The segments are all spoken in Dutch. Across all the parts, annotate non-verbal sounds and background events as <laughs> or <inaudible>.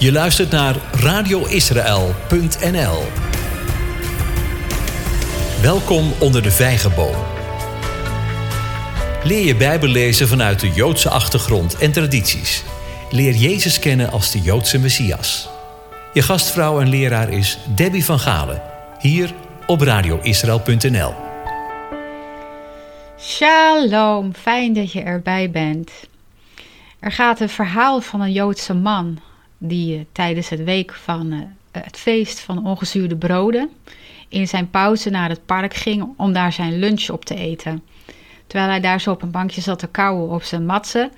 Je luistert naar radioisrael.nl. Welkom onder de vijgenboom. Leer je Bijbel lezen vanuit de Joodse achtergrond en tradities. Leer Jezus kennen als de Joodse Messias. Je gastvrouw en leraar is Debbie van Galen, hier op radioisrael.nl. Shalom, fijn dat je erbij bent. Er gaat een verhaal van een Joodse man die uh, tijdens het week van uh, het feest van ongezuurde broden in zijn pauze naar het park ging om daar zijn lunch op te eten. Terwijl hij daar zo op een bankje zat te kauwen op zijn matsen,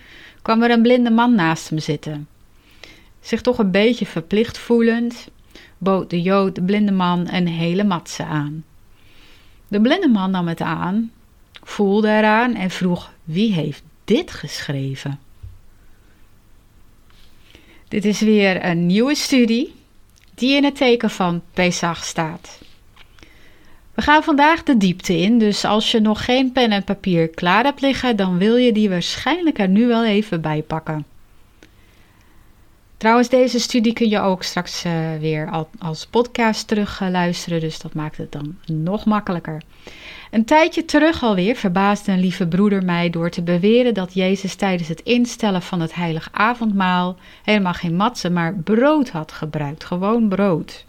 kwam er een blinde man naast hem zitten. Zich toch een beetje verplicht voelend, bood de Jood de blinde man een hele matse aan. De blinde man nam het aan, voelde eraan en vroeg: Wie heeft dit geschreven? Dit is weer een nieuwe studie die in het teken van Pesach staat. We gaan vandaag de diepte in, dus als je nog geen pen en papier klaar hebt liggen, dan wil je die waarschijnlijk er nu wel even bij pakken. Trouwens, deze studie kun je ook straks uh, weer als podcast terug luisteren, dus dat maakt het dan nog makkelijker. Een tijdje terug alweer verbaasde een lieve broeder mij door te beweren dat Jezus tijdens het instellen van het heilig avondmaal helemaal geen matsen, maar brood had gebruikt, gewoon brood.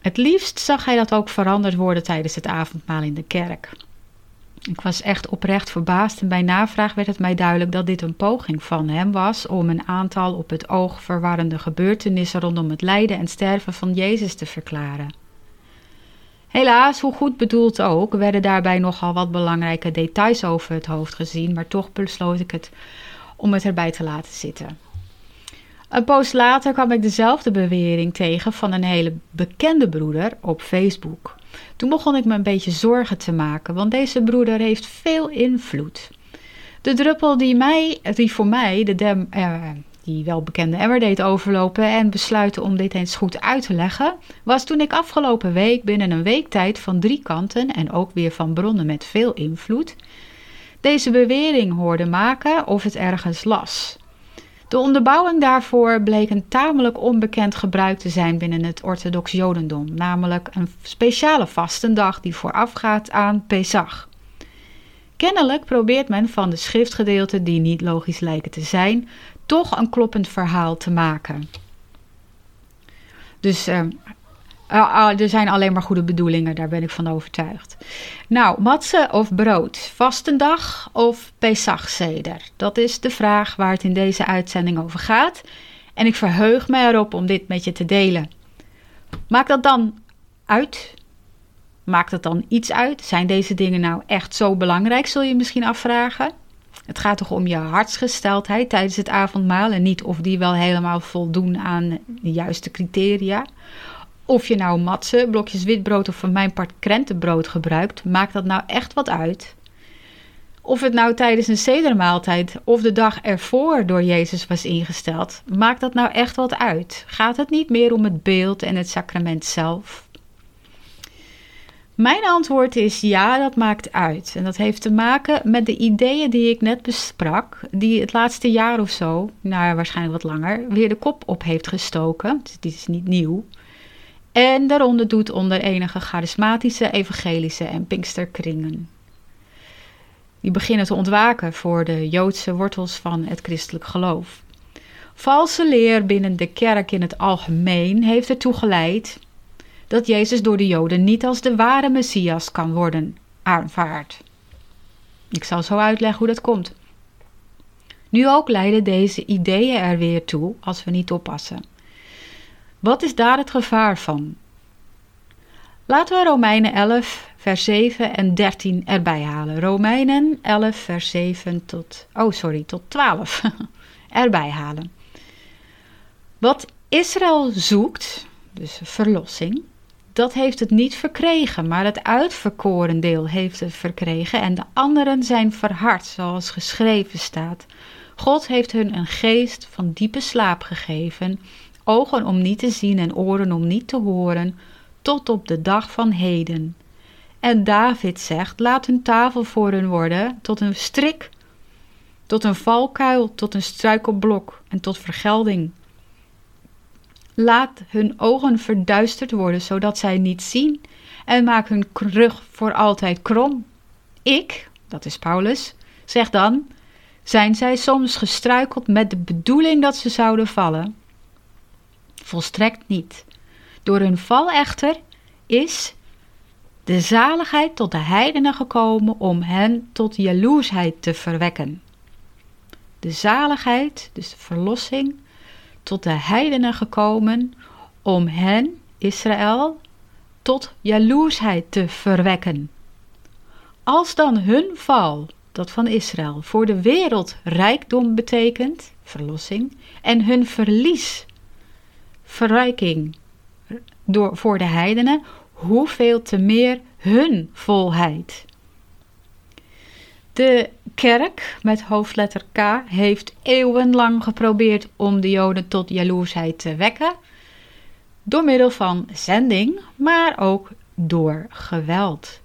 Het liefst zag hij dat ook veranderd worden tijdens het avondmaal in de kerk. Ik was echt oprecht verbaasd en bij navraag werd het mij duidelijk dat dit een poging van hem was om een aantal op het oog verwarrende gebeurtenissen rondom het lijden en sterven van Jezus te verklaren. Helaas, hoe goed bedoeld ook, werden daarbij nogal wat belangrijke details over het hoofd gezien, maar toch besloot ik het om het erbij te laten zitten. Een poos later kwam ik dezelfde bewering tegen van een hele bekende broeder op Facebook. Toen begon ik me een beetje zorgen te maken, want deze broeder heeft veel invloed. De druppel die, mij, die voor mij de dem, eh, die welbekende emmer deed overlopen en besluiten om dit eens goed uit te leggen, was toen ik afgelopen week binnen een week tijd van drie kanten en ook weer van bronnen met veel invloed deze bewering hoorde maken of het ergens las. De onderbouwing daarvoor bleek een tamelijk onbekend gebruik te zijn binnen het orthodox Jodendom, namelijk een speciale vastendag die voorafgaat aan Pesach. Kennelijk probeert men van de schriftgedeelten die niet logisch lijken te zijn, toch een kloppend verhaal te maken. Dus uh, uh, er zijn alleen maar goede bedoelingen, daar ben ik van overtuigd. Nou, matse of brood, vastendag of Pesachseder? Dat is de vraag waar het in deze uitzending over gaat. En ik verheug me erop om dit met je te delen. Maakt dat dan uit? Maakt het dan iets uit? Zijn deze dingen nou echt zo belangrijk, zul je misschien afvragen? Het gaat toch om je hartsgesteldheid tijdens het avondmaal en niet of die wel helemaal voldoen aan de juiste criteria. Of je nou matse, blokjes witbrood of van mijn part krentenbrood gebruikt, maakt dat nou echt wat uit? Of het nou tijdens een sedermaaltijd of de dag ervoor door Jezus was ingesteld, maakt dat nou echt wat uit? Gaat het niet meer om het beeld en het sacrament zelf? Mijn antwoord is ja, dat maakt uit. En dat heeft te maken met de ideeën die ik net besprak, die het laatste jaar of zo, nou waarschijnlijk wat langer, weer de kop op heeft gestoken. Dus dit is niet nieuw. En daaronder doet onder enige charismatische, evangelische en pinksterkringen. Die beginnen te ontwaken voor de Joodse wortels van het christelijk geloof. Valse leer binnen de kerk in het algemeen heeft ertoe geleid dat Jezus door de Joden niet als de ware Messias kan worden aanvaard. Ik zal zo uitleggen hoe dat komt. Nu ook leiden deze ideeën er weer toe als we niet oppassen. Wat is daar het gevaar van? Laten we Romeinen 11, vers 7 en 13 erbij halen. Romeinen 11, vers 7 tot, oh sorry, tot 12 <laughs> erbij halen. Wat Israël zoekt, dus verlossing, dat heeft het niet verkregen, maar het uitverkoren deel heeft het verkregen en de anderen zijn verhard, zoals geschreven staat. God heeft hun een geest van diepe slaap gegeven, ogen om niet te zien en oren om niet te horen, tot op de dag van heden. En David zegt: Laat hun tafel voor hun worden tot een strik, tot een valkuil, tot een struikelblok en tot vergelding. Laat hun ogen verduisterd worden, zodat zij niet zien, en maak hun rug voor altijd krom. Ik, dat is Paulus, zeg dan: zijn zij soms gestruikeld met de bedoeling dat ze zouden vallen? Volstrekt niet. Door hun val echter is de zaligheid tot de heidenen gekomen om hen tot jaloersheid te verwekken. De zaligheid, dus de verlossing, tot de heidenen gekomen om hen, Israël, tot jaloersheid te verwekken. Als dan hun val, dat van Israël, voor de wereld rijkdom betekent, verlossing, en hun verlies, verrijking door, voor de heidenen, hoeveel te meer hun volheid. De kerk met hoofdletter K heeft eeuwenlang geprobeerd om de Joden tot jaloersheid te wekken, door middel van zending, maar ook door geweld.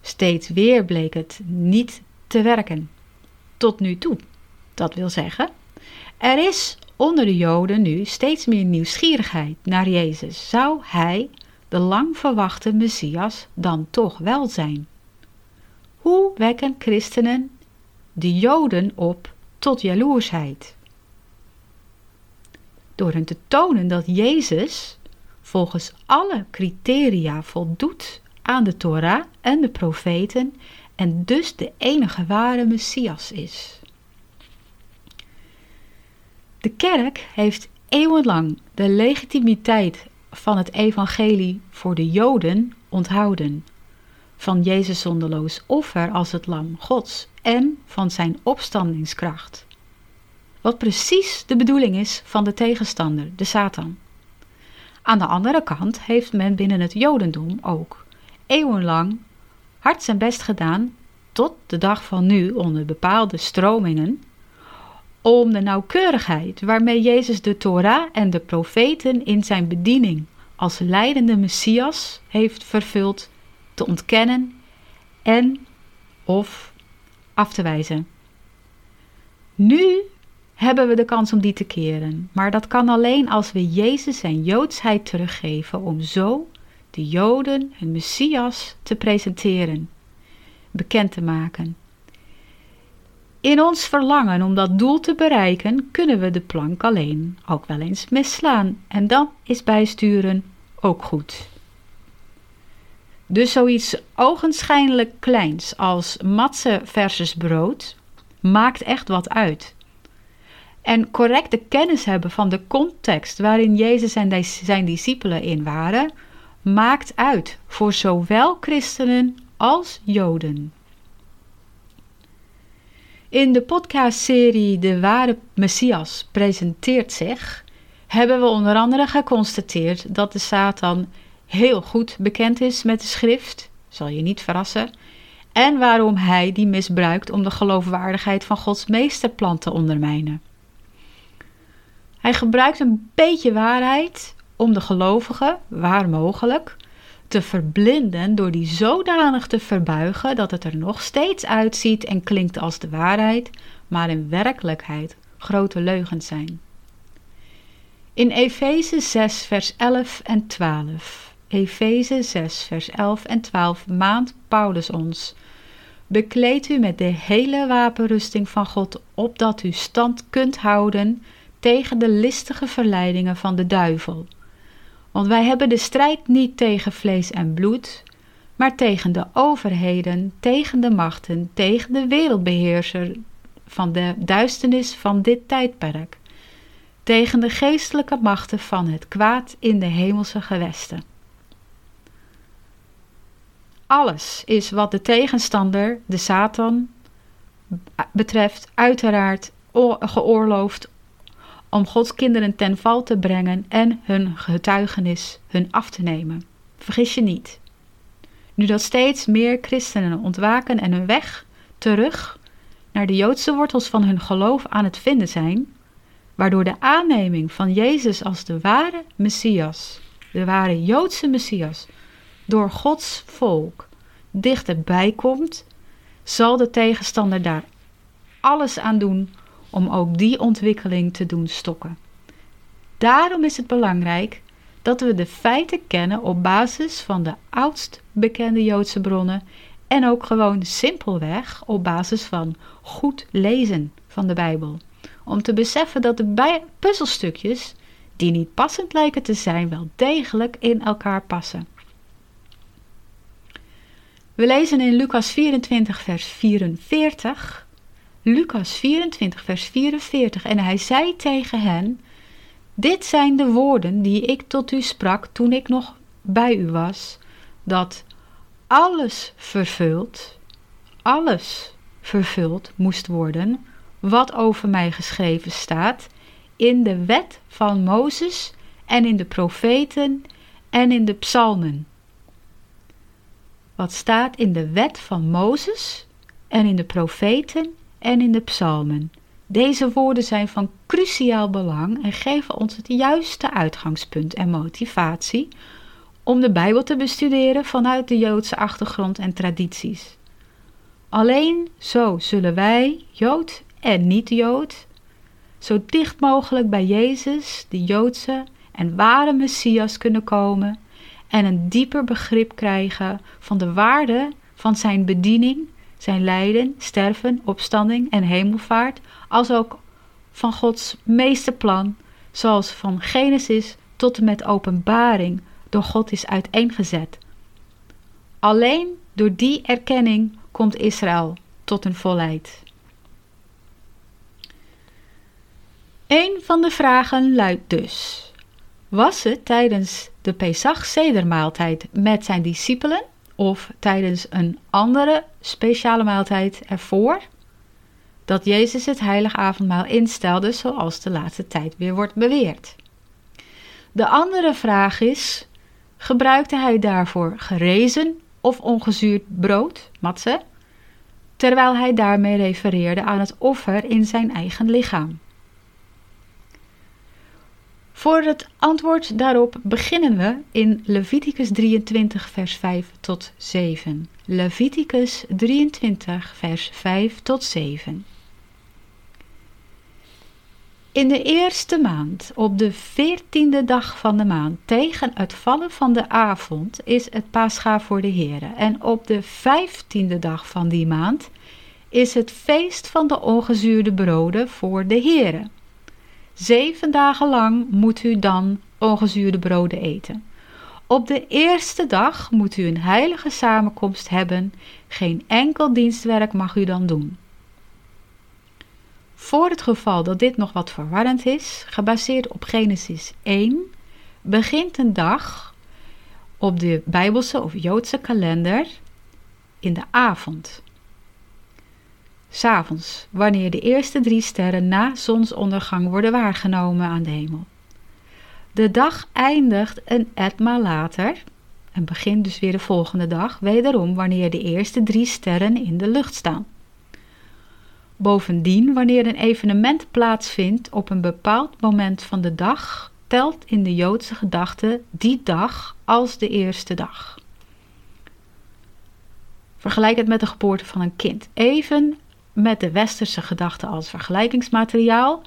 Steeds weer bleek het niet te werken. Tot nu toe. Dat wil zeggen, er is onder de Joden nu steeds meer nieuwsgierigheid naar Jezus. Zou hij, de lang verwachte Messias, dan toch wel zijn? Hoe wekken christenen de Joden op tot jaloersheid? Door hen te tonen dat Jezus volgens alle criteria voldoet aan de Torah en de profeten en dus de enige ware Messias is. De kerk heeft eeuwenlang de legitimiteit van het evangelie voor de Joden onthouden, van Jezus zonderloos offer als het lam Gods en van zijn opstandingskracht. Wat precies de bedoeling is van de tegenstander, de Satan. Aan de andere kant heeft men binnen het Jodendom ook eeuwenlang hard zijn best gedaan, tot de dag van nu onder bepaalde stromingen, om de nauwkeurigheid waarmee Jezus de Torah en de profeten in zijn bediening als leidende Messias heeft vervuld te ontkennen en of af te wijzen. Nu hebben we de kans om die te keren, maar dat kan alleen als we Jezus zijn Joodsheid teruggeven om zo de Joden hun Messias te presenteren, bekend te maken. In ons verlangen om dat doel te bereiken, kunnen we de plank alleen ook wel eens misslaan en dan is bijsturen ook goed. Dus zoiets ogenschijnlijk kleins als matse versus brood maakt echt wat uit. En correcte kennis hebben van de context waarin Jezus en zijn discipelen in waren, maakt uit voor zowel christenen als Joden. In de podcastserie De Ware Messias presenteert zich hebben we onder andere geconstateerd dat de Satan heel goed bekend is met de schrift, zal je niet verrassen, en waarom hij die misbruikt om de geloofwaardigheid van Gods meesterplan te ondermijnen. Hij gebruikt een beetje waarheid om de gelovigen, waar mogelijk, te verblinden door die zodanig te verbuigen dat het er nog steeds uitziet en klinkt als de waarheid, maar in werkelijkheid grote leugens zijn. In Efeze 6, vers 11 en 12. Efeze 6, vers 11 en 12 maand Paulus ons. Bekleed u met de hele wapenrusting van God, opdat u stand kunt houden tegen de listige verleidingen van de duivel. Want wij hebben de strijd niet tegen vlees en bloed, maar tegen de overheden, tegen de machten, tegen de wereldbeheerser van de duisternis van dit tijdperk, tegen de geestelijke machten van het kwaad in de hemelse gewesten. Alles is wat de tegenstander, de Satan, betreft, uiteraard geoorloofd om Gods kinderen ten val te brengen en hun getuigenis hun af te nemen. Vergis je niet. Nu dat steeds meer christenen ontwaken en hun weg terug naar de Joodse wortels van hun geloof aan het vinden zijn, waardoor de aanneming van Jezus als de ware Messias, de ware Joodse Messias, door Gods volk dichterbij komt, zal de tegenstander daar alles aan doen om ook die ontwikkeling te doen stokken. Daarom is het belangrijk dat we de feiten kennen op basis van de oudst bekende Joodse bronnen en ook gewoon simpelweg op basis van goed lezen van de Bijbel. Om te beseffen dat de puzzelstukjes, die niet passend lijken te zijn, wel degelijk in elkaar passen. We lezen in Lucas 24, vers 44. Lucas 24, vers 44. En hij zei tegen hen: Dit zijn de woorden die ik tot u sprak toen ik nog bij u was, dat alles vervuld, alles vervuld moest worden wat over mij geschreven staat in de wet van Mozes en in de profeten en in de psalmen. Wat staat in de wet van Mozes en in de profeten en in de psalmen. Deze woorden zijn van cruciaal belang en geven ons het juiste uitgangspunt en motivatie om de Bijbel te bestuderen vanuit de Joodse achtergrond en tradities. Alleen zo zullen wij, Jood en niet-Jood, zo dicht mogelijk bij Jezus, de Joodse en ware Messias kunnen komen en een dieper begrip krijgen van de waarde van zijn bediening, zijn lijden, sterven, opstanding en hemelvaart, als ook van Gods meeste plan, zoals van Genesis tot en met openbaring door God is uiteengezet. Alleen door die erkenning komt Israël tot een volheid. Een van de vragen luidt dus: Was het tijdens de Pesach sedermaaltijd met zijn discipelen of tijdens een andere speciale maaltijd ervoor dat Jezus het heilige avondmaal instelde zoals de laatste tijd weer wordt beweerd? De andere vraag is: gebruikte hij daarvoor gerezen of ongezuurd brood, matze, terwijl hij daarmee refereerde aan het offer in zijn eigen lichaam? Voor het antwoord daarop beginnen we in Leviticus 23, vers 5 tot 7. Leviticus 23, vers 5 tot 7. In de eerste maand, op de veertiende dag van de maand, tegen het vallen van de avond, is het Pascha voor de Heren. En op de vijftiende dag van die maand is het feest van de ongezuurde broden voor de Heren. Zeven dagen lang moet u dan ongezuurde broden eten. Op de eerste dag moet u een heilige samenkomst hebben. Geen enkel dienstwerk mag u dan doen. Voor het geval dat dit nog wat verwarrend is, gebaseerd op Genesis 1, begint een dag op de Bijbelse of Joodse kalender in de avond s'avonds, wanneer de eerste drie sterren na zonsondergang worden waargenomen aan de hemel. De dag eindigt een etmaal later en begint dus weer de volgende dag, wederom wanneer de eerste drie sterren in de lucht staan. Bovendien, wanneer een evenement plaatsvindt op een bepaald moment van de dag, telt in de Joodse gedachte die dag als de eerste dag. Vergelijk het met de geboorte van een kind. Even met de westerse gedachte als vergelijkingsmateriaal.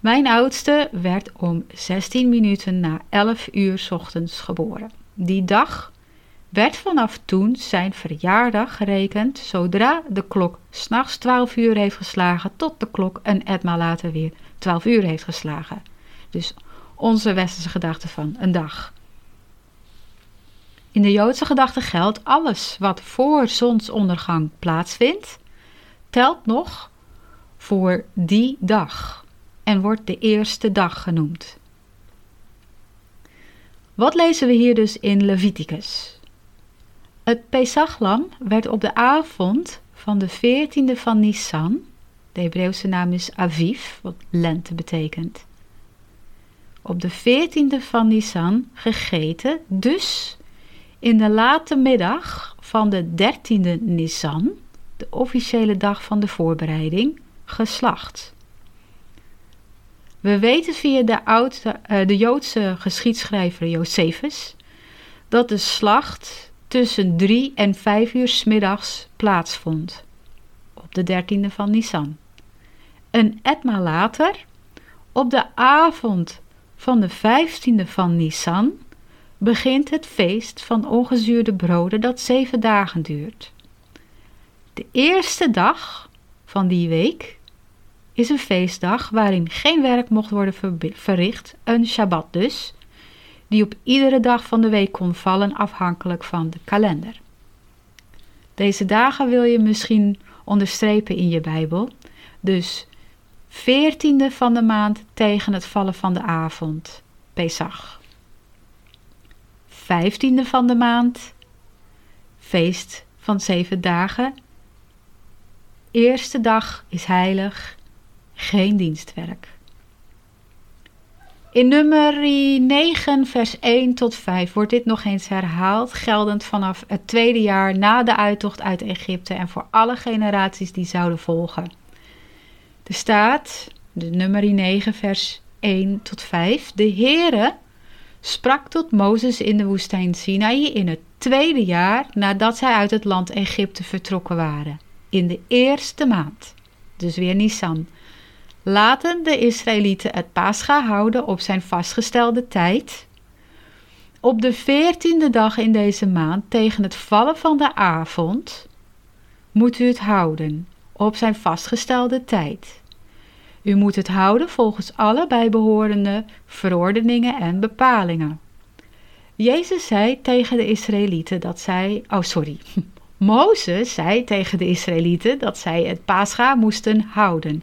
Mijn oudste werd om 16 minuten na 11 uur ochtends geboren. Die dag werd vanaf toen zijn verjaardag gerekend zodra de klok s'nachts 12 uur heeft geslagen tot de klok een etmaal later weer 12 uur heeft geslagen. Dus onze westerse gedachte van een dag. In de Joodse gedachte geldt alles wat voor zonsondergang plaatsvindt, telt nog voor die dag en wordt de eerste dag genoemd. Wat lezen we hier dus in Leviticus? Het Pesachlam werd op de avond van de 14e van Nisan, de Hebreeuwse naam is Aviv, wat lente betekent, op de 14e van Nisan gegeten, dus in de late middag van de 13e Nisan, de officiële dag van de voorbereiding, geslacht. We weten via de, oude, uh, de Joodse geschiedschrijver Josephus dat de slacht tussen drie en vijf uur s middags plaatsvond, op de dertiende van Nisan. Een etmaal later, op de avond van de vijftiende van Nisan begint het feest van ongezuurde broden dat zeven dagen duurt. De eerste dag van die week is een feestdag waarin geen werk mocht worden verricht, een Shabbat dus, die op iedere dag van de week kon vallen afhankelijk van de kalender. Deze dagen wil je misschien onderstrepen in je Bijbel, dus veertiende van de maand tegen het vallen van de avond, Pesach. Vijftiende van de maand, feest van zeven dagen. Eerste dag is heilig, geen dienstwerk. In nummer 9, vers 1 tot 5 wordt dit nog eens herhaald, geldend vanaf het tweede jaar na de uittocht uit Egypte en voor alle generaties die zouden volgen. Er staat, de nummer 9, vers 1 tot 5, de Heere sprak tot Mozes in de woestijn Sinaï in het tweede jaar nadat zij uit het land Egypte vertrokken waren, in de eerste maand, dus weer Nisan. Laten de Israëlieten het Pascha houden op zijn vastgestelde tijd. Op de veertiende dag in deze maand, tegen het vallen van de avond, moet u het houden op zijn vastgestelde tijd. U moet het houden volgens alle bijbehorende verordeningen en bepalingen. Jezus zei tegen de Israëlieten dat zij. Oh, sorry. <laughs> Mozes zei tegen de Israëlieten dat zij het Pascha moesten houden.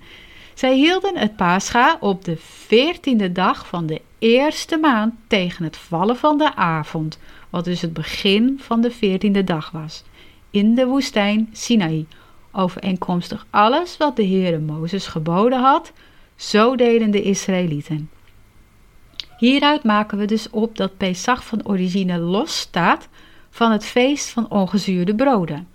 Zij hielden het Pascha op de veertiende dag van de eerste maand tegen het vallen van de avond, wat dus het begin van de veertiende dag was, in de woestijn Sinaï, overeenkomstig alles wat de Heere Mozes geboden had, zo deden de Israëlieten. Hieruit maken we dus op dat Pesach van origine los staat van het feest van ongezuurde broden.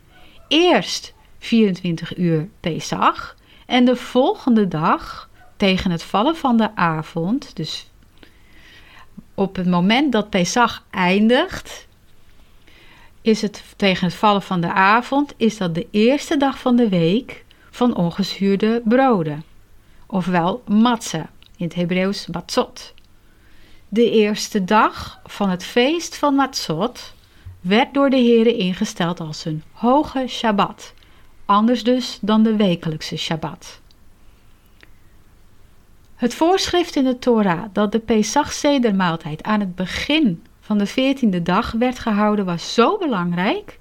Eerst 24 uur Pesach en de volgende dag, tegen het vallen van de avond, dus op het moment dat Pesach eindigt, is het tegen het vallen van de avond, is dat de eerste dag van de week van ongezuurde broden, ofwel matzah, in het Hebreeuws matzot. De eerste dag van het feest van matzot werd door de Heere ingesteld als een hoge Shabbat, anders dus dan de wekelijkse Shabbat. Het voorschrift in de Torah dat de Pesach sedermaaltijd aan het begin van de veertiende dag werd gehouden was zo belangrijk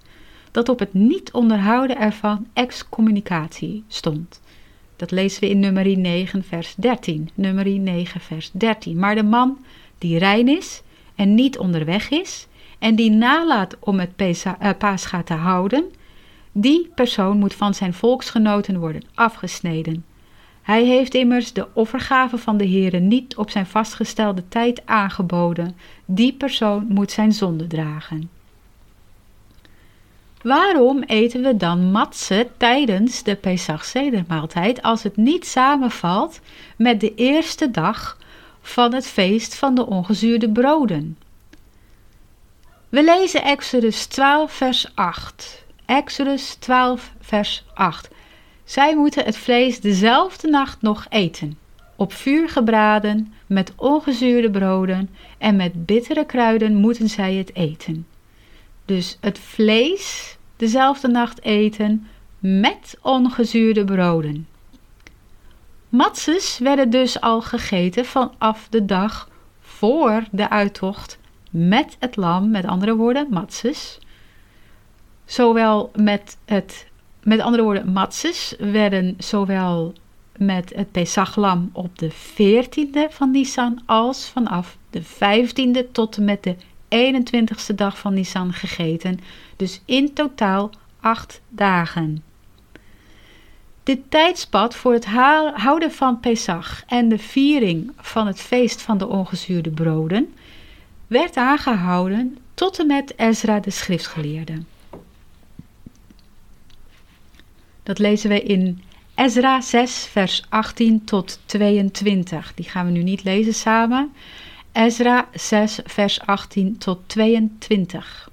dat op het niet onderhouden ervan excommunicatie stond. Dat lezen we in nummer 9 vers 13. Nummer 9 vers 13. Maar de man die rein is en niet onderweg is en die nalaat om het Pascha te houden, die persoon moet van zijn volksgenoten worden afgesneden. Hij heeft immers de offergave van de Heere niet op zijn vastgestelde tijd aangeboden. Die persoon moet zijn zonde dragen. Waarom eten we dan matse tijdens de Pesach Sedermaaltijd als het niet samenvalt met de eerste dag van het feest van de ongezuurde broden? We lezen Exodus 12 vers 8. Exodus 12, vers 8. Zij moeten het vlees dezelfde nacht nog eten, op vuur gebraden, met ongezuurde broden en met bittere kruiden moeten zij het eten. Dus het vlees dezelfde nacht eten met ongezuurde broden. Matzes werden dus al gegeten vanaf de dag voor de uittocht met het lam, met andere woorden, matzes Zowel met het, met andere woorden, matzes werden zowel met het Pesachlam op de 14e van Nisan als vanaf de 15e tot en met de 21ste dag van Nisan gegeten. Dus in totaal acht dagen. Dit tijdspad voor het houden van Pesach en de viering van het feest van de ongezuurde broden werd aangehouden tot en met Ezra de schriftgeleerde. Dat lezen we in Ezra 6, vers 18 tot 22. Die gaan we nu niet lezen samen. Ezra 6, vers 18 tot 22.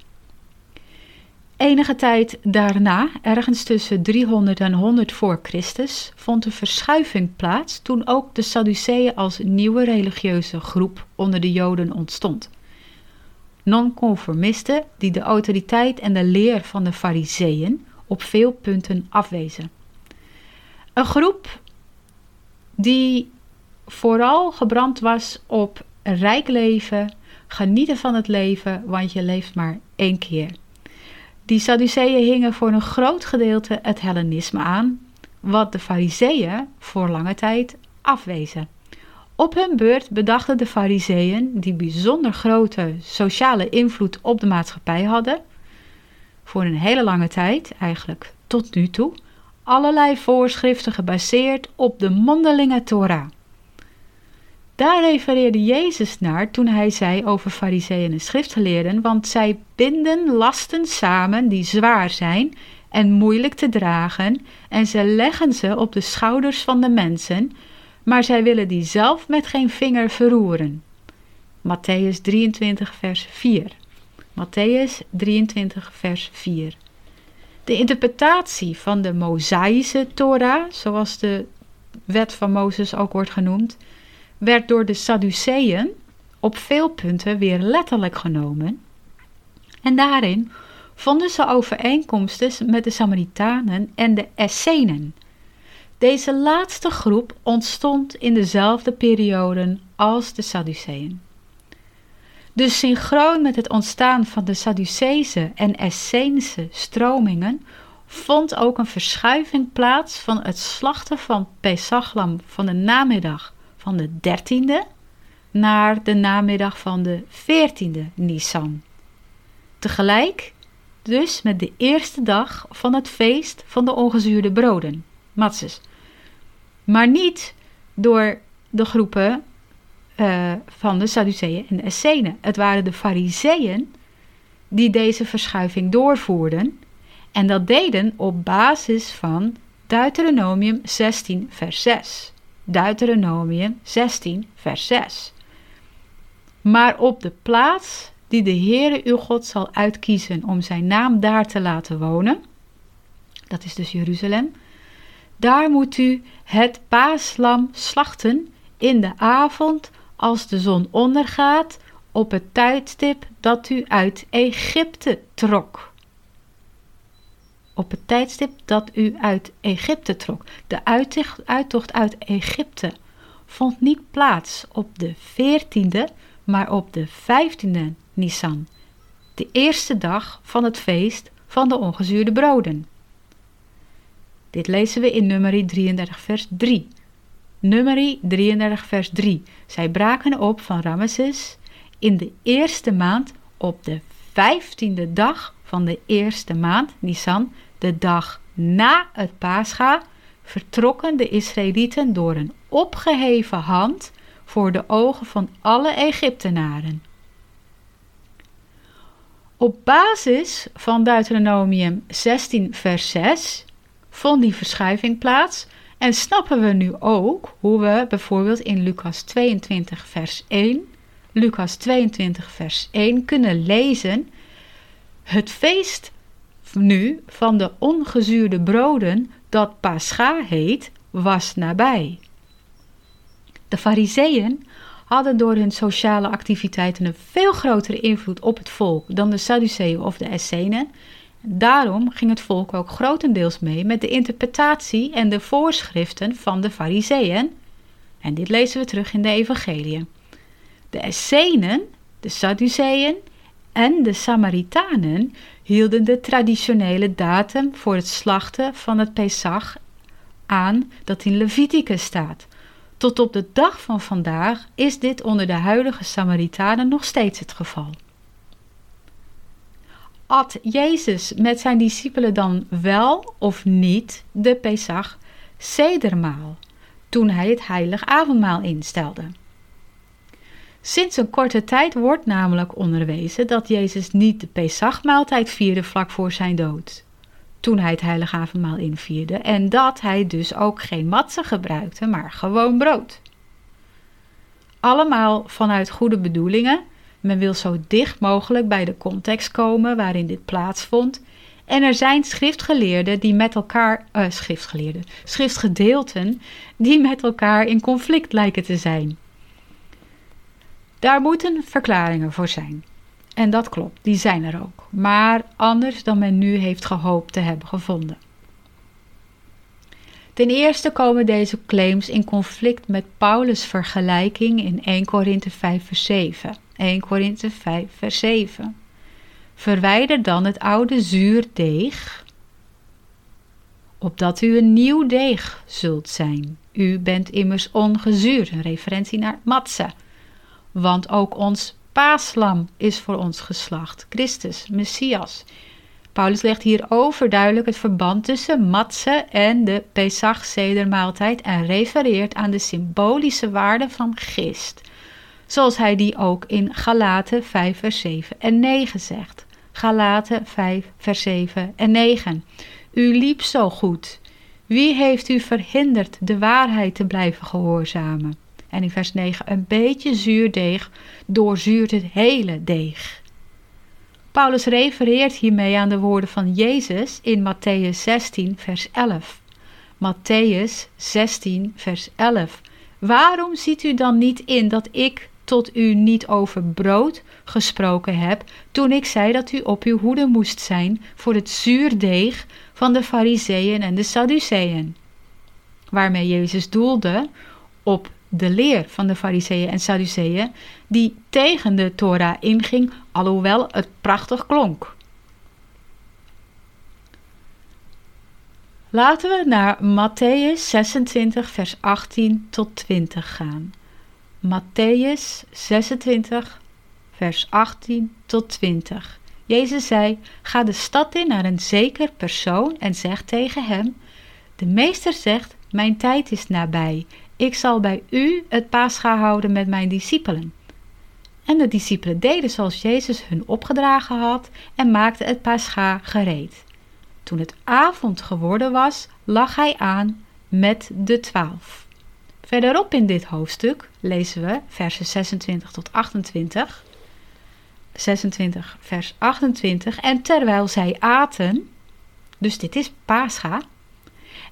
Enige tijd daarna, ergens tussen 300 en 100 voor Christus, vond een verschuiving plaats toen ook de Sadduceeën als nieuwe religieuze groep onder de Joden ontstond. Nonconformisten die de autoriteit en de leer van de Fariseeën op veel punten afwezen. Een groep die vooral gebrand was op rijk leven, genieten van het leven, want je leeft maar één keer. Die Sadduceeën hingen voor een groot gedeelte het Hellenisme aan, wat de Fariseeën voor lange tijd afwezen. Op hun beurt bedachten de Fariseeën, die bijzonder grote sociale invloed op de maatschappij hadden, voor een hele lange tijd, eigenlijk tot nu toe, allerlei voorschriften gebaseerd op de mondelinge Torah. Daar refereerde Jezus naar toen hij zei over fariseeën en schriftgeleerden, want zij binden lasten samen die zwaar zijn en moeilijk te dragen, en ze leggen ze op de schouders van de mensen, maar zij willen die zelf met geen vinger verroeren. Matthäus 23, vers 4. Matthäus 23, vers 4. De interpretatie van de Mosaïsche Torah, zoals de wet van Mozes ook wordt genoemd, werd door de Sadduceeën op veel punten weer letterlijk genomen. En daarin vonden ze overeenkomsten met de Samaritanen en de Essenen. Deze laatste groep ontstond in dezelfde periode als de Sadduceeën. Dus synchroon met het ontstaan van de Sadduceese en Essense stromingen vond ook een verschuiving plaats van het slachten van Pesachlam van de namiddag van de 13e naar de namiddag van de 14e Nisan. Tegelijk dus met de eerste dag van het feest van de ongezuurde broden, matzes. Maar niet door de groepen uh, van de Sadduceeën en de Essenen. Het waren de Fariseeën die deze verschuiving doorvoerden en dat deden op basis van Deuteronomium 16 vers 6. Deuteronomium 16, vers 6. Maar op de plaats die de Heere uw God zal uitkiezen om zijn naam daar te laten wonen, dat is dus Jeruzalem, daar moet u het paaslam slachten in de avond als de zon ondergaat op het tijdstip dat u uit Egypte trok op het tijdstip dat u uit Egypte trok. De uittocht uit Egypte vond niet plaats op de 14e, maar op de 15e Nisan, de eerste dag van het feest van de ongezuurde broden. Dit lezen we in nummerie 33 vers 3. Nummerie 33 vers 3. Zij braken op van Ramesses in de eerste maand op de 15e dag van de eerste maand, Nisan, de dag na het Pascha vertrokken de Israëlieten door een opgeheven hand voor de ogen van alle Egyptenaren. Op basis van Deuteronomium 16, vers 6 vond die verschuiving plaats en snappen we nu ook hoe we bijvoorbeeld in Lucas 22, vers 1, Lucas 22, vers 1 kunnen lezen: Het feest nu van de ongezuurde broden dat Pascha heet, was nabij. De Fariseeën hadden door hun sociale activiteiten een veel grotere invloed op het volk dan de Sadduceeën of de Essenen. Daarom ging het volk ook grotendeels mee met de interpretatie en de voorschriften van de Fariseeën. En dit lezen we terug in de Evangeliën. De Essenen, de Sadduceeën en de Samaritanen hielden de traditionele datum voor het slachten van het Pesach aan dat in Leviticus staat. Tot op de dag van vandaag is dit onder de huidige Samaritanen nog steeds het geval. At Jezus met zijn discipelen dan wel of niet de Pesach sedermaal toen hij het heilig avondmaal instelde? Sinds een korte tijd wordt namelijk onderwezen dat Jezus niet de Pesachmaaltijd vierde vlak voor zijn dood, toen hij het heilige avondmaal invierde, en dat hij dus ook geen matsen gebruikte, maar gewoon brood. Allemaal vanuit goede bedoelingen. Men wil zo dicht mogelijk bij de context komen waarin dit plaatsvond En er zijn schriftgeleerden die met elkaar, uh, schriftgeleerden, schriftgedeelten die met elkaar in conflict lijken te zijn. Daar moeten verklaringen voor zijn. En dat klopt, die zijn er ook. Maar anders dan men nu heeft gehoopt te hebben gevonden. Ten eerste komen deze claims in conflict met Paulus' vergelijking in 1 Korinthe 5 vers 7. 1 Korinthe 5 vers 7. Verwijder dan het oude zuurdeeg, opdat u een nieuw deeg zult zijn. U bent immers ongezuurd, een referentie naar Matze. Want ook ons paaslam is voor ons geslacht, Christus, Messias. Paulus legt hier overduidelijk het verband tussen matze en de Pesach-sedermaaltijd en refereert aan de symbolische waarde van gist, zoals hij die ook in Galaten 5 vers 7 en 9 zegt. Galaten 5 vers 7 en 9. U liep zo goed. Wie heeft u verhinderd de waarheid te blijven gehoorzamen? En in vers 9, een beetje zuurdeeg doorzuurt het hele deeg. Paulus refereert hiermee aan de woorden van Jezus in Matthäus 16, vers 11. Matthäus 16, vers 11. Waarom ziet u dan niet in dat ik tot u niet over brood gesproken heb, toen ik zei dat u op uw hoede moest zijn voor het zuurdeeg van de Fariseeën en de Sadduceeën? Waarmee Jezus doelde op de leer van de Fariseeën en Sadduceeën, die tegen de Torah inging, alhoewel het prachtig klonk. Laten we naar Matthäus 26, vers 18 tot 20 gaan. Matthäus 26, vers 18 tot 20. Jezus zei: Ga de stad in naar een zeker persoon en zeg tegen hem: De meester zegt: Mijn tijd is nabij ik zal bij u het paascha houden met mijn discipelen. En de discipelen deden zoals Jezus hun opgedragen had en maakten het paascha gereed. Toen het avond geworden was, lag hij aan met de twaalf. Verderop in dit hoofdstuk lezen we versen 26 tot 28. 26 vers 28. En terwijl zij aten, dus dit is Pascha,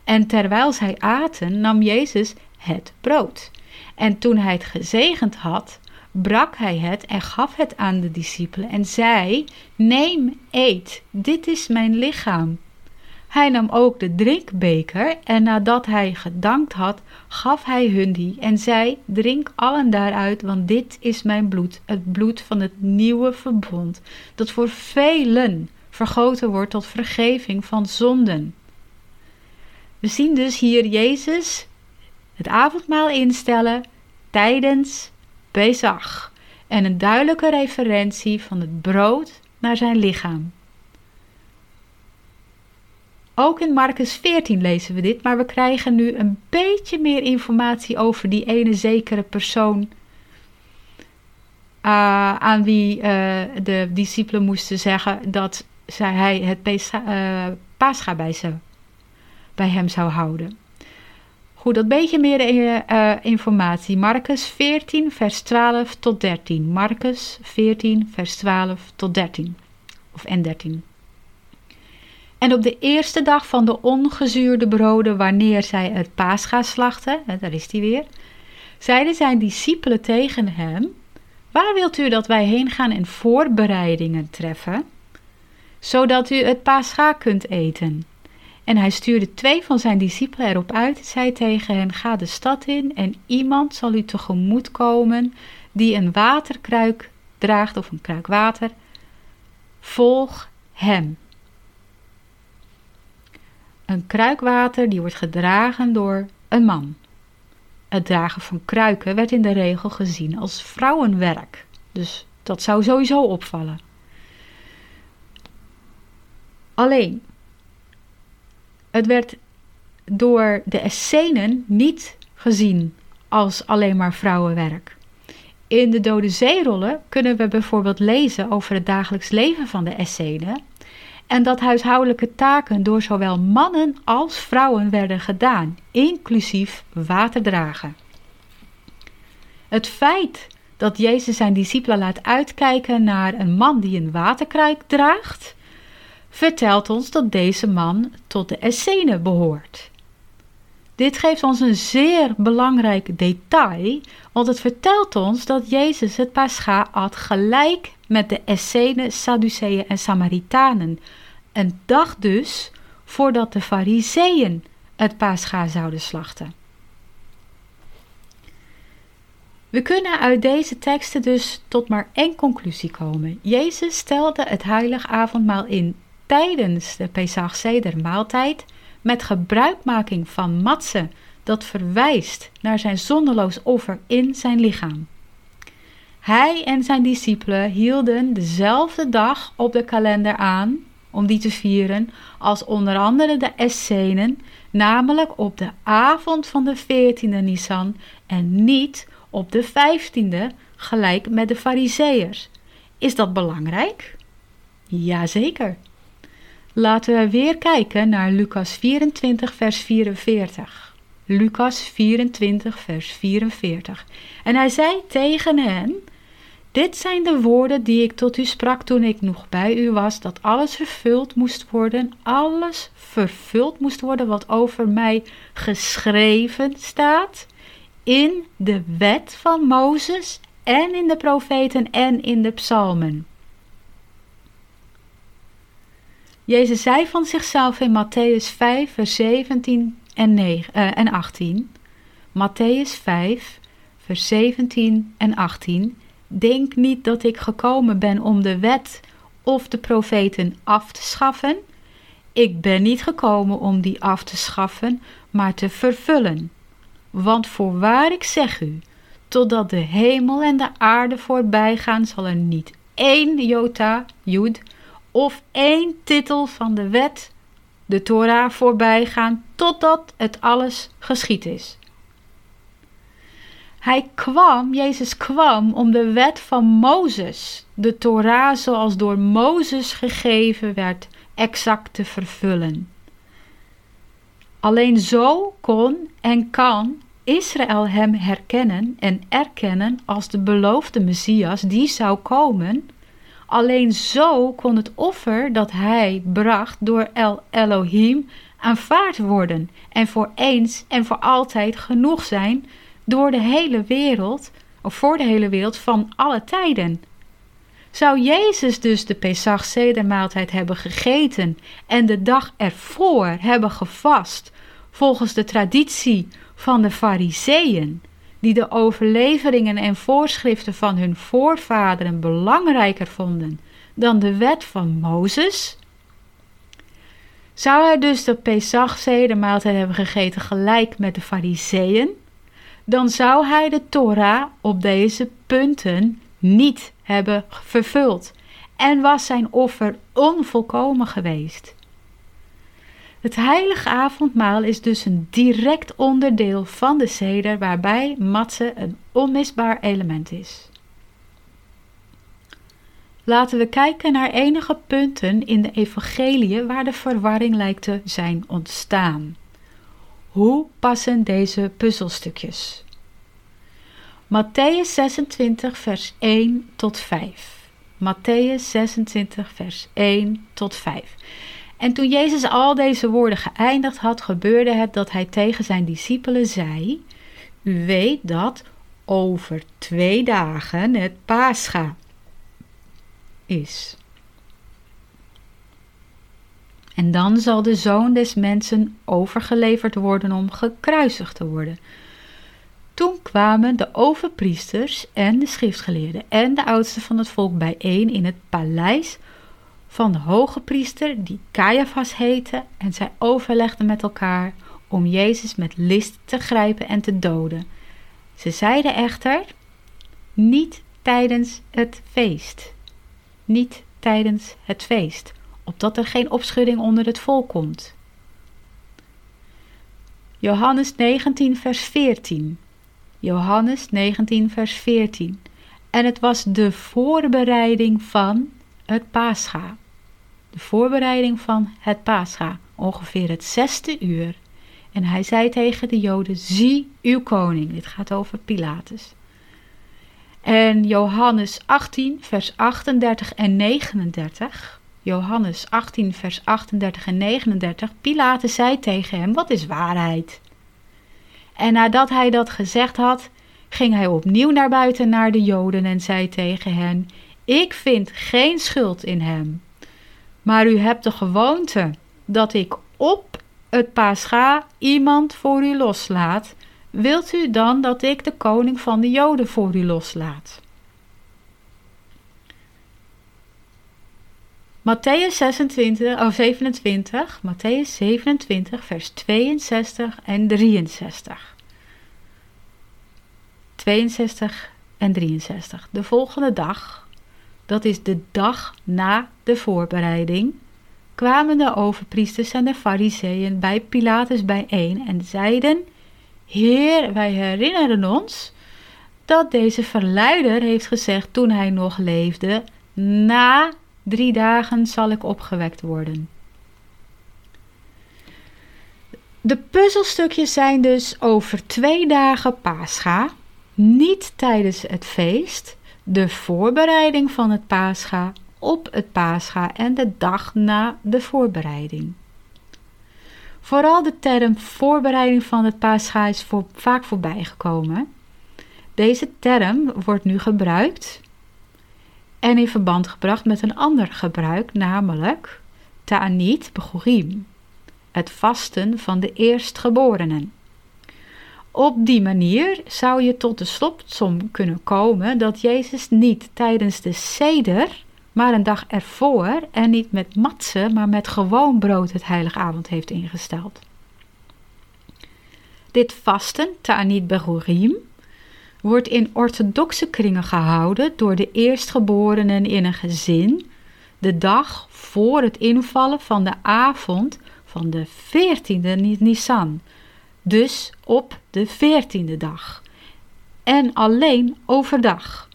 en terwijl zij aten, nam Jezus het brood. En toen hij het gezegend had, brak hij het en gaf het aan de discipelen en zei: Neem, eet, dit is mijn lichaam. Hij nam ook de drinkbeker en nadat hij gedankt had, gaf hij hun die en zei: Drink allen daaruit, want dit is mijn bloed, het bloed van het nieuwe verbond, dat voor velen vergoten wordt tot vergeving van zonden. We zien dus hier Jezus het avondmaal instellen tijdens Pesach en een duidelijke referentie van het brood naar zijn lichaam. Ook in Marcus 14 lezen we dit, maar we krijgen nu een beetje meer informatie over die ene zekere persoon uh, aan wie uh, de discipelen moesten zeggen dat zij, hij het uh, Pascha bij, ze, bij hem zou houden. Goed, dat beetje meer informatie. Marcus 14, vers 12 tot 13. Marcus 14, vers 12 tot 13. Of en 13. En op de eerste dag van de ongezuurde broden, wanneer zij het paascha slachten, hè, daar is hij weer, zeiden zijn discipelen tegen hem: Waar wilt u dat wij heen gaan en voorbereidingen treffen, zodat u het paascha kunt eten? En hij stuurde twee van zijn discipelen erop uit, zei tegen hen: Ga de stad in en iemand zal u tegemoet komen die een waterkruik draagt of een kruik water. Volg hem. Een kruik water die wordt gedragen door een man. Het dragen van kruiken werd in de regel gezien als vrouwenwerk, dus dat zou sowieso opvallen. Alleen het werd door de Essenen niet gezien als alleen maar vrouwenwerk. In de Dode Zeerollen kunnen we bijvoorbeeld lezen over het dagelijks leven van de Essenen en dat huishoudelijke taken door zowel mannen als vrouwen werden gedaan, inclusief waterdragen. Het feit dat Jezus zijn discipelen laat uitkijken naar een man die een waterkruik draagt, vertelt ons dat deze man tot de Essenen behoort. Dit geeft ons een zeer belangrijk detail, want het vertelt ons dat Jezus het Pascha at gelijk met de Essenen, Sadduceeën en Samaritanen, een dag dus voordat de Fariseeën het Pascha zouden slachten. We kunnen uit deze teksten dus tot maar één conclusie komen. Jezus stelde het heilig avondmaal in tijdens de Pesach Seder maaltijd met gebruikmaking van matsen dat verwijst naar zijn zonderloos offer in zijn lichaam. Hij en zijn discipelen hielden dezelfde dag op de kalender aan om die te vieren als onder andere de Essenen, namelijk op de avond van de 14e Nisan en niet op de 15e gelijk met de Fariseërs. Is dat belangrijk? Jazeker. Laten we weer kijken naar Lucas 24, vers 44. Lucas 24, vers 44. En hij zei tegen hen: Dit zijn de woorden die ik tot u sprak toen ik nog bij u was, dat alles vervuld moest worden, alles vervuld moest worden wat over mij geschreven staat in de wet van Mozes en in de profeten en in de psalmen. Jezus zei van zichzelf in Matthäus 5, vers 17 en, 9, uh, en 18. Matthäus 5, vers 17 en 18. Denk niet dat ik gekomen ben om de wet of de profeten af te schaffen. Ik ben niet gekomen om die af te schaffen, maar te vervullen. Want voorwaar ik zeg u, totdat de hemel en de aarde voorbij gaan, zal er niet één jota, joed, of één titel van de wet, de Torah, voorbij gaan, totdat het alles geschied is. Hij kwam, Jezus kwam om de wet van Mozes, de Torah zoals door Mozes gegeven werd, exact te vervullen. Alleen zo kon en kan Israël hem herkennen en erkennen als de beloofde Messias die zou komen. Alleen zo kon het offer dat hij bracht door El Elohim aanvaard worden en voor eens en voor altijd genoeg zijn door de hele wereld, of voor de hele wereld van alle tijden. Zou Jezus dus de Pesach Sedermaaltijd hebben gegeten en de dag ervoor hebben gevast, volgens de traditie van de Fariseeën, die de overleveringen en voorschriften van hun voorvaderen belangrijker vonden dan de wet van Mozes? Zou hij dus de Pesach maaltijd hebben gegeten gelijk met de Fariseeën? Dan zou hij de Torah op deze punten niet hebben vervuld en was zijn offer onvolkomen geweest. Het heilige avondmaal is dus een direct onderdeel van de seder waarbij matze een onmisbaar element is. Laten we kijken naar enige punten in de evangelie waar de verwarring lijkt te zijn ontstaan. Hoe passen deze puzzelstukjes? Matthäus 26 vers 1 tot 5. Matthäus 26 vers 1 tot 5. En toen Jezus al deze woorden geëindigd had, gebeurde het dat hij tegen zijn discipelen zei: U weet dat over twee dagen het Pascha is. En dan zal de zoon des mensen overgeleverd worden om gekruisigd te worden. Toen kwamen de overpriesters en de schriftgeleerden en de oudsten van het volk bijeen in het paleis van de hoge priester die Caiaphas heette en zij overlegden met elkaar om Jezus met list te grijpen en te doden. Ze zeiden echter, niet tijdens het feest. Niet tijdens het feest, opdat er geen opschudding onder het volk komt. Johannes 19, vers 14. Johannes 19, vers 14. En het was de voorbereiding van het Pascha de voorbereiding van het Pascha, ongeveer het zesde uur. En hij zei tegen de Joden: Zie uw koning. Dit gaat over Pilatus. En Johannes 18, vers 38 en 39. Johannes 18, vers 38 en 39, Pilatus zei tegen hem: Wat is waarheid? En nadat hij dat gezegd had, ging hij opnieuw naar buiten naar de Joden en zei tegen hen: Ik vind geen schuld in hem. Maar u hebt de gewoonte dat ik op het Pascha iemand voor u loslaat. Wilt u dan dat ik de koning van de Joden voor u loslaat? Matthäus 26, oh 27, Matthäus 27, vers 62 en 63. 62 en 63. De volgende dag, dat is de dag na de voorbereiding, kwamen de overpriesters en de fariseeën bij Pilatus bijeen en zeiden: Heer, wij herinneren ons dat deze verleider heeft gezegd toen hij nog leefde: Na drie dagen zal ik opgewekt worden. De puzzelstukjes zijn dus over twee dagen Pascha, niet tijdens het feest, de voorbereiding van het Pascha, op het Pascha en de dag na de voorbereiding. Vooral de term voorbereiding van het Pascha is voor, vaak voorbijgekomen. Deze term wordt nu gebruikt en in verband gebracht met een ander gebruik, namelijk ta'anit begorim, het vasten van de eerstgeborenen. Op die manier zou je tot de slotsom kunnen komen dat Jezus niet tijdens de seder, maar een dag ervoor en niet met matsen, maar met gewoon brood het heilige avond heeft ingesteld. Dit vasten, ta'anit begorim, wordt in orthodoxe kringen gehouden door de eerstgeborenen in een gezin de dag voor het invallen van de avond van de 14e Nisan, dus op de 14e dag, en alleen overdag.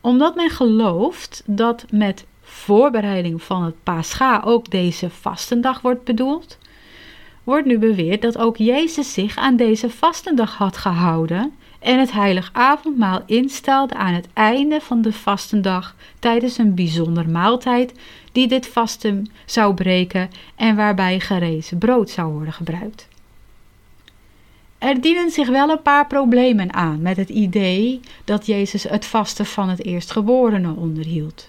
Omdat men gelooft dat met voorbereiding van het Pascha ook deze vastendag wordt bedoeld, wordt nu beweerd dat ook Jezus zich aan deze vastendag had gehouden en het heilig avondmaal instelde aan het einde van de vastendag tijdens een bijzonder maaltijd die dit vasten zou breken en waarbij gerezen brood zou worden gebruikt. Er dienen zich wel een paar problemen aan met het idee dat Jezus het vasten van het eerstgeborene onderhield.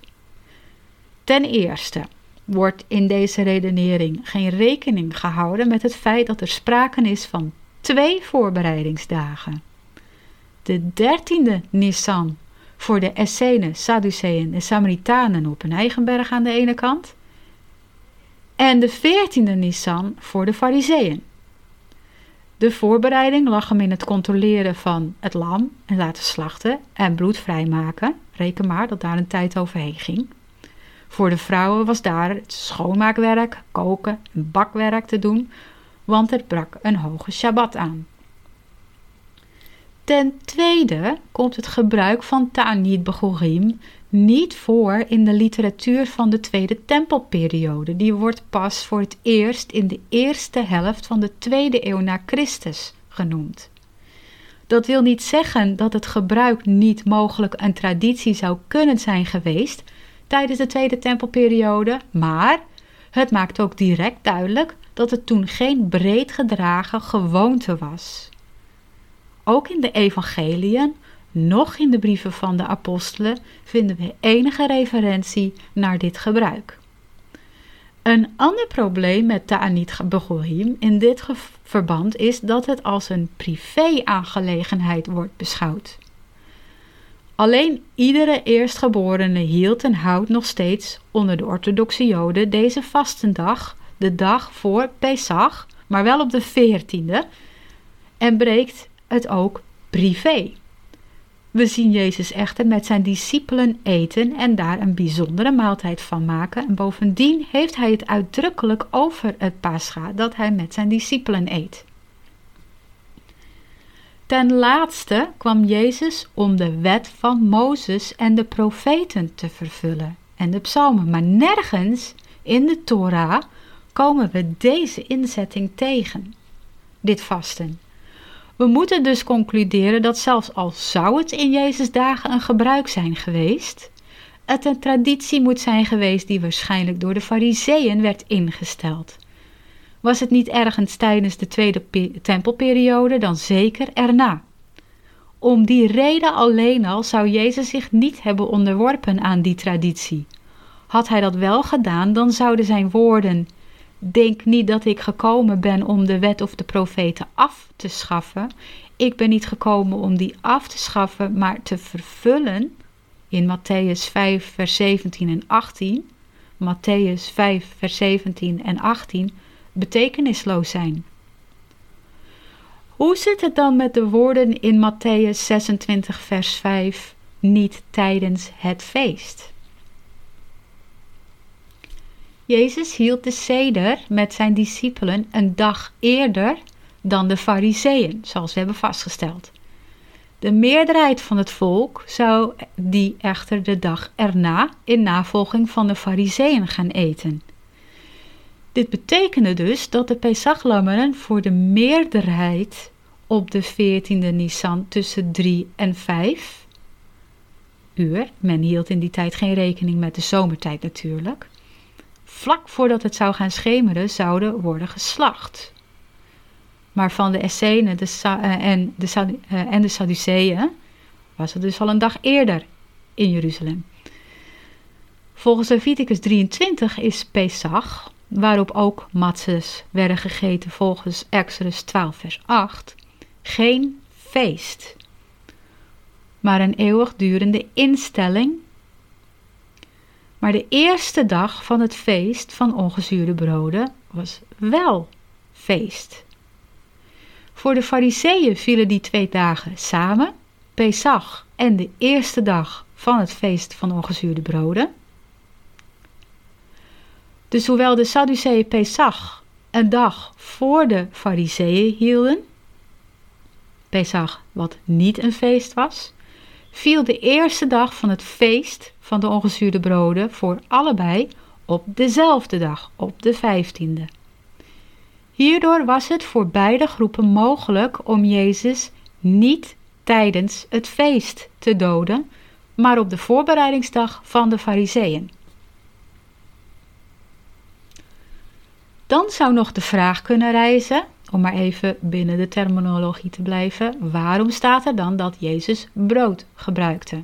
Ten eerste wordt in deze redenering geen rekening gehouden met het feit dat er sprake is van twee voorbereidingsdagen de dertiende Nissan voor de Essenen, Sadduceeën en Samaritanen op hun eigen berg aan de ene kant. En de veertiende Nissan voor de Fariseeën. De voorbereiding lag hem in het controleren van het lam en laten slachten en bloed vrijmaken. Reken maar dat daar een tijd overheen ging. Voor de vrouwen was daar het schoonmaakwerk, koken en bakwerk te doen, want het brak een hoge Shabbat aan. Ten tweede komt het gebruik van Ta'anit Begorim niet voor in de literatuur van de Tweede Tempelperiode. Die wordt pas voor het eerst in de eerste helft van de tweede eeuw na Christus genoemd. Dat wil niet zeggen dat het gebruik niet mogelijk een traditie zou kunnen zijn geweest tijdens de Tweede Tempelperiode, maar het maakt ook direct duidelijk dat het toen geen breed gedragen gewoonte was ook in de evangeliën, nog in de brieven van de apostelen vinden we enige referentie naar dit gebruik. Een ander probleem met Ta'anit Begorim in dit verband is dat het als een privé-aangelegenheid wordt beschouwd. Alleen iedere eerstgeborene hield en houdt nog steeds onder de orthodoxe Joden deze vastendag, de dag voor Pesach, maar wel op de 14e, en breekt het ook privé. We zien Jezus echter met zijn discipelen eten en daar een bijzondere maaltijd van maken. En bovendien heeft hij het uitdrukkelijk over het Pascha dat hij met zijn discipelen eet. Ten laatste kwam Jezus om de wet van Mozes en de profeten te vervullen en de psalmen, maar nergens in de Torah komen we deze inzetting tegen, dit vasten. We moeten dus concluderen dat zelfs al zou het in Jezus dagen een gebruik zijn geweest, het een traditie moet zijn geweest die waarschijnlijk door de Fariseeën werd ingesteld. Was het niet ergens tijdens de tweede tempelperiode, dan zeker erna. Om die reden alleen al zou Jezus zich niet hebben onderworpen aan die traditie. Had hij dat wel gedaan, dan zouden zijn woorden: Denk niet dat ik gekomen ben om de wet of de profeten af te schaffen. Ik ben niet gekomen om die af te schaffen, maar te vervullen. In Matthäus 5, vers 17 en 18. Matthäus 5, vers 17 en 18 betekenisloos zijn. Hoe zit het dan met de woorden in Matthäus 26, vers 5? Niet tijdens het feest. Jezus hield de seder met zijn discipelen een dag eerder dan de fariseeën, zoals we hebben vastgesteld. De meerderheid van het volk zou die echter de dag erna in navolging van de fariseeën gaan eten. Dit betekende dus dat de Pesachlammeren voor de meerderheid op de 14e Nisan tussen 3 en 5 uur, men hield in die tijd geen rekening met de zomertijd natuurlijk, vlak voordat het zou gaan schemeren zouden worden geslacht. Maar van de Essenen de uh, en, de, uh, en de Sadduceeën was het dus al een dag eerder in Jeruzalem. Volgens Leviticus 23 is Pesach, waarop ook matzes werden gegeten volgens Exodus 12 vers 8, geen feest, maar een eeuwigdurende instelling maar de eerste dag van het feest van ongezuurde broden was wel feest. Voor de Fariseeën vielen die twee dagen samen, Pesach en de eerste dag van het feest van ongezuurde broden. Dus hoewel de Sadduceeën Pesach een dag voor de Fariseeën hielden, Pesach wat niet een feest was, viel de eerste dag van het feest van de ongezuurde broden voor allebei op dezelfde dag, op de vijftiende. Hierdoor was het voor beide groepen mogelijk om Jezus niet tijdens het feest te doden, maar op de voorbereidingsdag van de Fariseeën. Dan zou nog de vraag kunnen rijzen om maar even binnen de terminologie te blijven, waarom staat er dan dat Jezus brood gebruikte?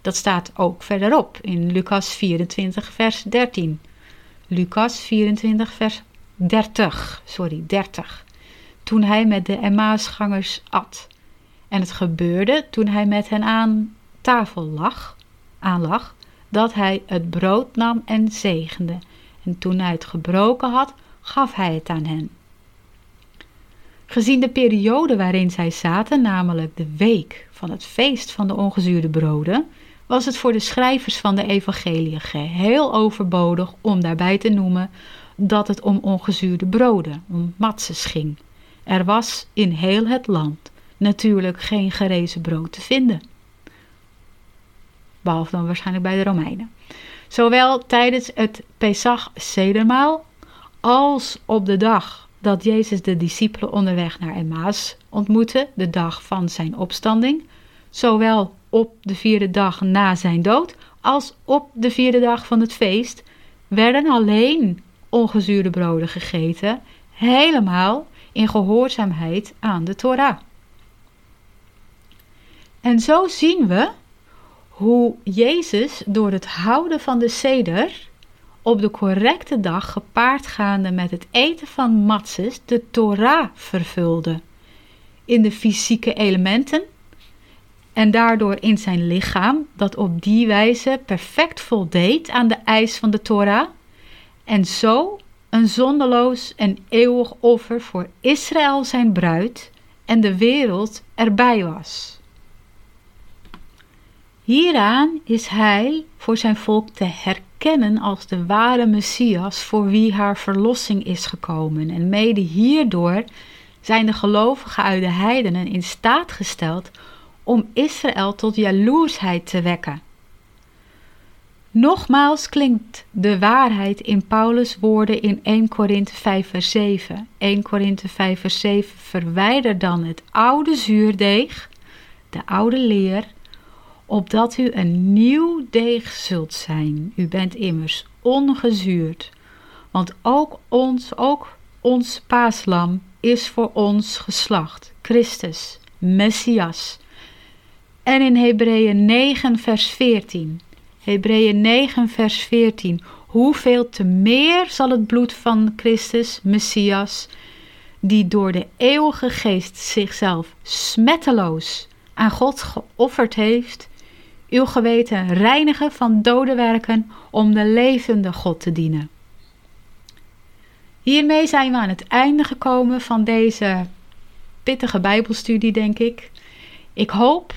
Dat staat ook verderop in Lucas 24, vers 13. Lucas 24, vers 30, sorry, 30. Toen hij met de Emmausgangers at. En het gebeurde toen hij met hen aan tafel lag, aanlag, dat hij het brood nam en zegende. En toen hij het gebroken had, gaf hij het aan hen. Gezien de periode waarin zij zaten, namelijk de week van het feest van de ongezuurde broden, was het voor de schrijvers van de evangelie geheel overbodig om daarbij te noemen dat het om ongezuurde broden, om matzes ging. Er was in heel het land natuurlijk geen gerezen brood te vinden. Behalve dan waarschijnlijk bij de Romeinen. Zowel tijdens het Pesach Sedermaal als op de dag dat Jezus de discipelen onderweg naar Emmaus ontmoette, de dag van zijn opstanding, zowel op de vierde dag na zijn dood als op de vierde dag van het feest, werden alleen ongezuurde broden gegeten, helemaal in gehoorzaamheid aan de Torah. En zo zien we hoe Jezus door het houden van de seder op de correcte dag gepaard gaande met het eten van matzes de Torah vervulde. In de fysieke elementen en daardoor in zijn lichaam, dat op die wijze perfect voldeed aan de eis van de Torah, en zo een zondeloos en eeuwig offer voor Israël zijn bruid en de wereld erbij was. Hieraan is hij voor zijn volk te herkennen als de ware Messias voor wie haar verlossing is gekomen. En mede hierdoor zijn de gelovigen uit de heidenen in staat gesteld om Israël tot jaloersheid te wekken. Nogmaals klinkt de waarheid in Paulus' woorden in 1 Korinthe 5 vers 7. 1 Korinthe 5 vers 7 verwijder dan het oude zuurdeeg, de oude leer, opdat u een nieuw deeg zult zijn. U bent immers ongezuurd, want ook ons, ook ons paaslam is voor ons geslacht, Christus, Messias. En in Hebreeën 9, vers 14. Hebreeën 9, vers 14. Hoeveel te meer zal het bloed van Christus, Messias, die door de eeuwige geest zichzelf smetteloos aan God geofferd heeft, uw geweten reinigen van dode werken om de levende God te dienen. Hiermee zijn we aan het einde gekomen van deze pittige Bijbelstudie, denk ik. Ik hoop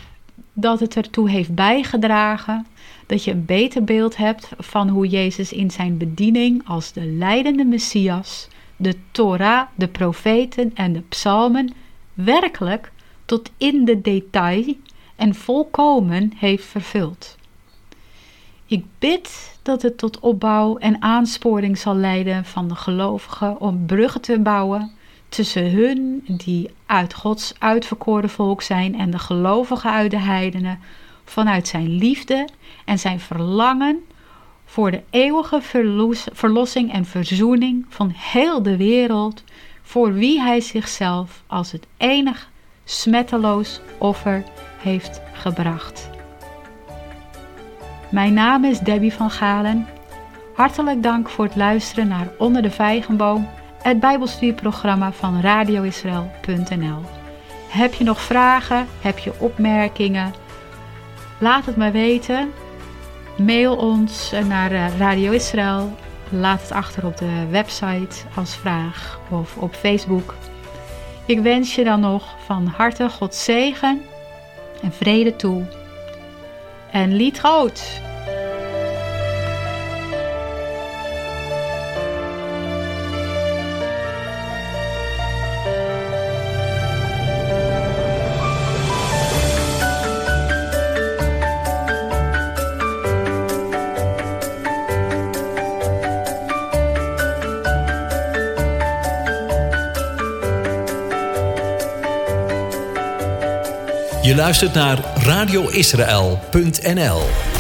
dat het ertoe heeft bijgedragen dat je een beter beeld hebt van hoe Jezus in zijn bediening als de leidende Messias de Torah, de profeten en de psalmen werkelijk tot in de detail en volkomen heeft vervuld. Ik bid dat het tot opbouw en aansporing zal leiden van de gelovigen om bruggen te bouwen tussen hun die uit Gods uitverkoren volk zijn en de gelovigen uit de heidenen vanuit zijn liefde en zijn verlangen voor de eeuwige verlossing en verzoening van heel de wereld, voor wie hij zichzelf als het enig smetteloos offer heeft gebracht. Mijn naam is Debbie van Galen. Hartelijk dank voor het luisteren naar Onder de Vijgenboom, het Bijbelstudieprogramma van radioisrael.nl. Heb je nog vragen? Heb je opmerkingen? Laat het me weten. Mail ons naar eh, Radio Israël. Laat het achter op de website als vraag of op Facebook. Ik wens je dan nog van harte God zegen en vrede toe. En lied groot! Luistert naar radioisrael.nl